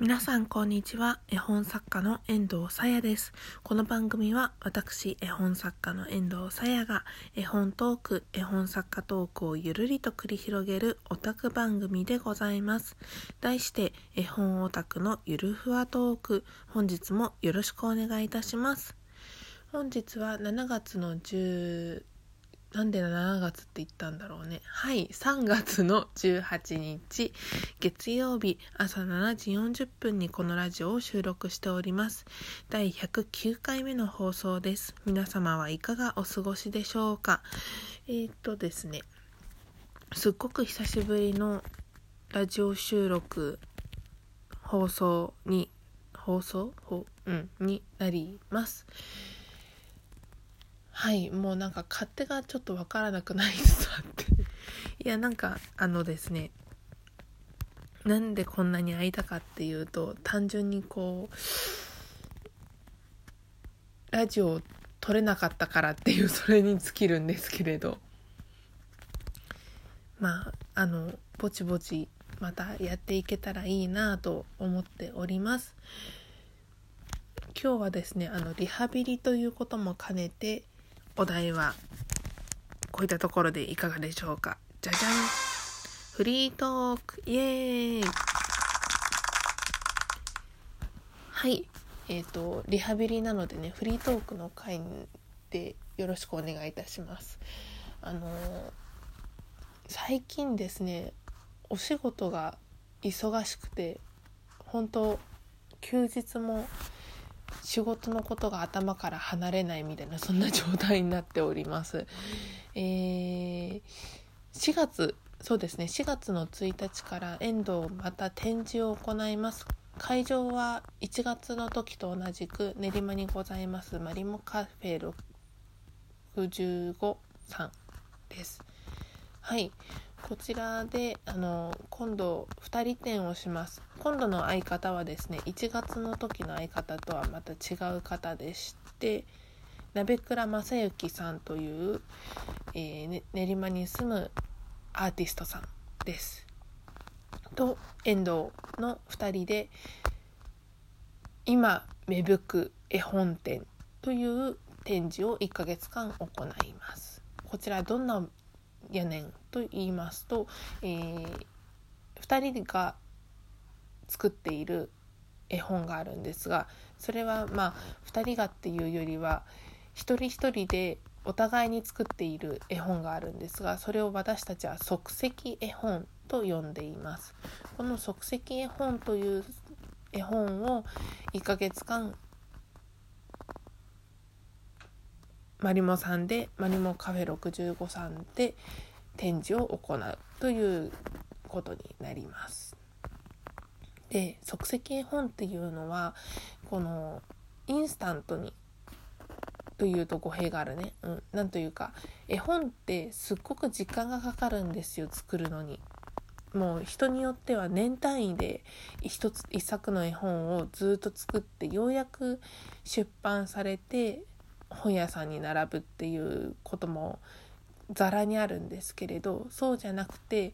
皆さんこんにちは。絵本作家の遠藤さやです。この番組は私絵本作家の遠藤さやが絵本トーク絵本作家トークをゆるりと繰り広げるオタク番組でございます。題して絵本オタクのゆるふわトーク。本日もよろしくお願いいたします。本日は7月の10なんで7月って言ったんだろうね。はい、3月の18日、月曜日朝7時40分にこのラジオを収録しております。第109回目の放送です。皆様はいかがお過ごしでしょうかえー、っとですね、すっごく久しぶりのラジオ収録、放送に、放送？うん、になります。はいもうなんか勝手がちょっとわからなくなりつつあって。いやなんかあのですねなんでこんなに会いたかっていうと単純にこうラジオを撮れなかったからっていう それに尽きるんですけれど。まああのぼちぼちまたやっていけたらいいなと思っております。今日はですねあのリハビリということも兼ねてお題はこういったところでいかがでしょうか。じゃじゃん。フリートーク。イエーイ。はい。えっ、ー、とリハビリなのでねフリートークの回でよろしくお願いいたします。あの最近ですねお仕事が忙しくて本当休日も仕事のことが頭から離れないみたいなそんな状態になっております。えー、4月そうですね4月の1日から遠藤また展示を行います。会場は1月の時と同じく練馬にございますマリモカフェ65さんです。はいこちらであの今度2人展をします。今度の相方はですね1月の時の相方とはまた違う方でして鍋倉正幸さんという、えー、練馬に住むアーティストさんです。と遠藤の2人で今芽吹く絵本展という展示を1ヶ月間行います。こちらどんなやねんと言いますと、えー、2人が作っている絵本があるんですがそれはまあ2人がっていうよりは一人一人でお互いに作っている絵本があるんですがそれを私たちは即席絵本と呼んでいます。この即席絵本という絵本を1ヶ月間マリモさんでマリモカフェ65さんで展示を行うということになります。で即席絵本っていうのはこのインスタントにというと語弊があるね、うん、なんというか絵本ってすっごく時間がかかるんですよ作るのに。もう人によっては年単位で一つ一作の絵本をずっと作ってようやく出版されて本屋さんに並ぶっていうこともざらにあるんですけれどそうじゃなくて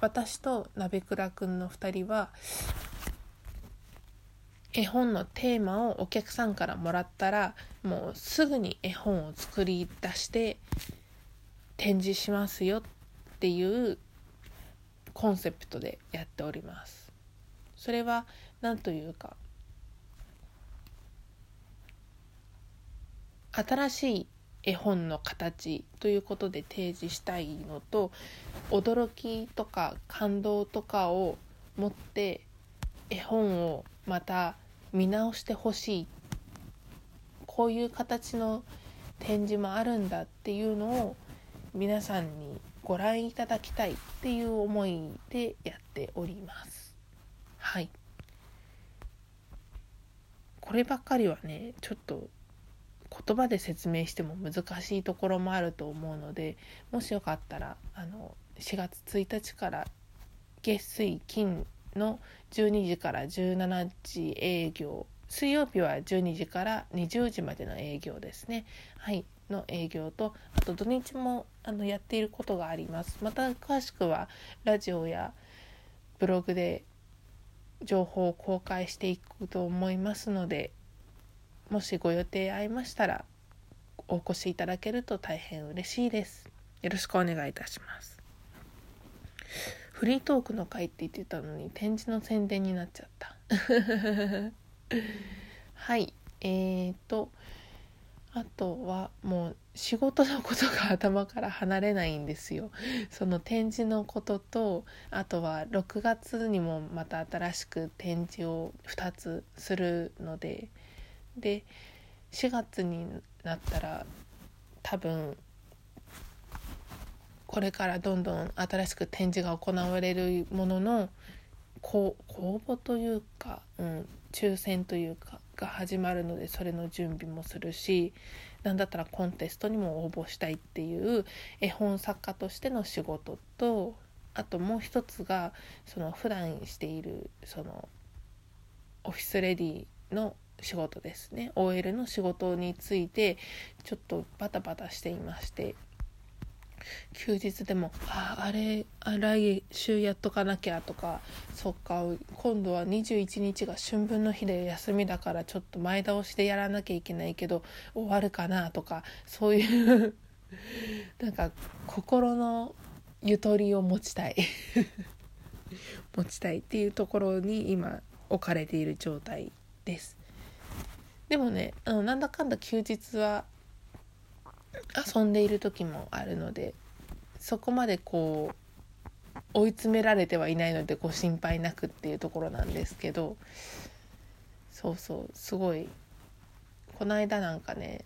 私と鍋倉くんの2人は絵本のテーマをお客さんからもらったらもうすぐに絵本を作り出して展示しますよっていうコンセプトでやっております。それは何というか新しい絵本の形ということで提示したいのと驚きとか感動とかを持って絵本をまた見直してほしいこういう形の展示もあるんだっていうのを皆さんにご覧いただきたいっていう思いでやっております。はいこればっかりはねちょっと言葉で説明しても難しいところもあると思うのでもしよかったらあの4月1日から月水金の12時から17時営業水曜日は12時から20時までの営業ですね。はいの営業とあと土日もあのやっていることがあります。また詳しくはラジオやブログで情報を公開していくと思いますのでもしご予定合いましたらお越しいただけると大変嬉しいです。よろしくお願いいたします。フリートークの会って言ってたのに展示の宣伝になっちゃった。はい。えーとあとはもう仕事のことが頭から離れないんですよ。その展示のこととあとは6月にもまた新しく展示を2つするのでで4月になったら多分これからどんどん新しく展示が行われるものの公募というか、うん、抽選というかが始まるのでそれの準備もするし何だったらコンテストにも応募したいっていう絵本作家としての仕事とあともう一つがその普段しているそのオフィスレディの仕事ですね OL の仕事についてちょっとバタバタしていまして休日でも「ああれ来週やっとかなきゃ」とか「そっか今度は21日が春分の日で休みだからちょっと前倒しでやらなきゃいけないけど終わるかな」とかそういう なんか心のゆとりを持ちたい 持ちたいっていうところに今置かれている状態です。でもねあのなんだかんだ休日は遊んでいる時もあるのでそこまでこう追い詰められてはいないのでご心配なくっていうところなんですけどそうそうすごいこの間なんかね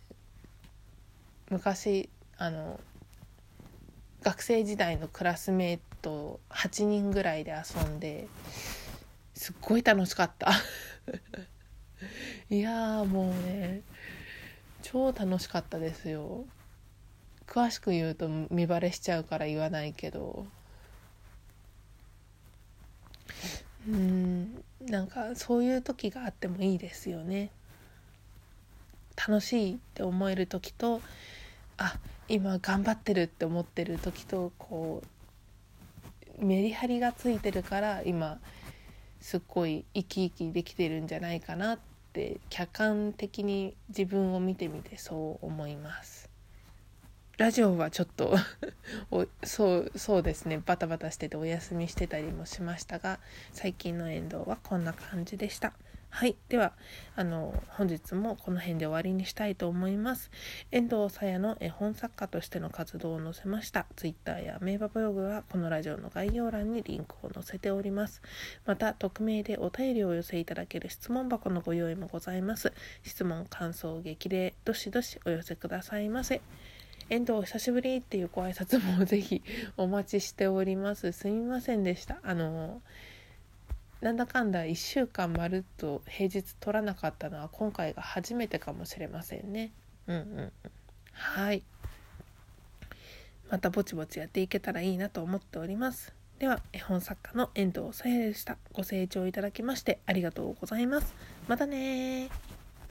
昔あの学生時代のクラスメート8人ぐらいで遊んですっごい楽しかった。いやもうね超楽しかったですよ。詳しく言うと見バレしちゃうから言わないけど。うんなんかそういう時があってもいいですよね。楽しいって思える時とあ今頑張ってるって思ってる時とこうメリハリがついてるから今すっごい生き生きできてるんじゃないかなって客観的に自分を見てみてそう思います。ラジオはちょっと そうそうですね。バタバタしててお休みしてたりもしましたが最近の遠藤はこんな感じでした。はい。ではあの本日もこの辺で終わりにしたいと思います。遠藤さやの絵本作家としての活動を載せました。Twitter や名馬ブログはこのラジオの概要欄にリンクを載せております。また匿名でお便りをお寄せいただける質問箱のご用意もございます。質問感想激励どしどしお寄せくださいませ。遠藤久しぶりっていうご挨拶もぜひお待ちしております。すみませんでした。あのなんだかんだ1週間まるっと平日取らなかったのは今回が初めてかもしれませんね。うんうんはい。またぼちぼちやっていけたらいいなと思っております。では絵本作家の遠藤さやでした。ご清聴いただきましてありがとうございます。またね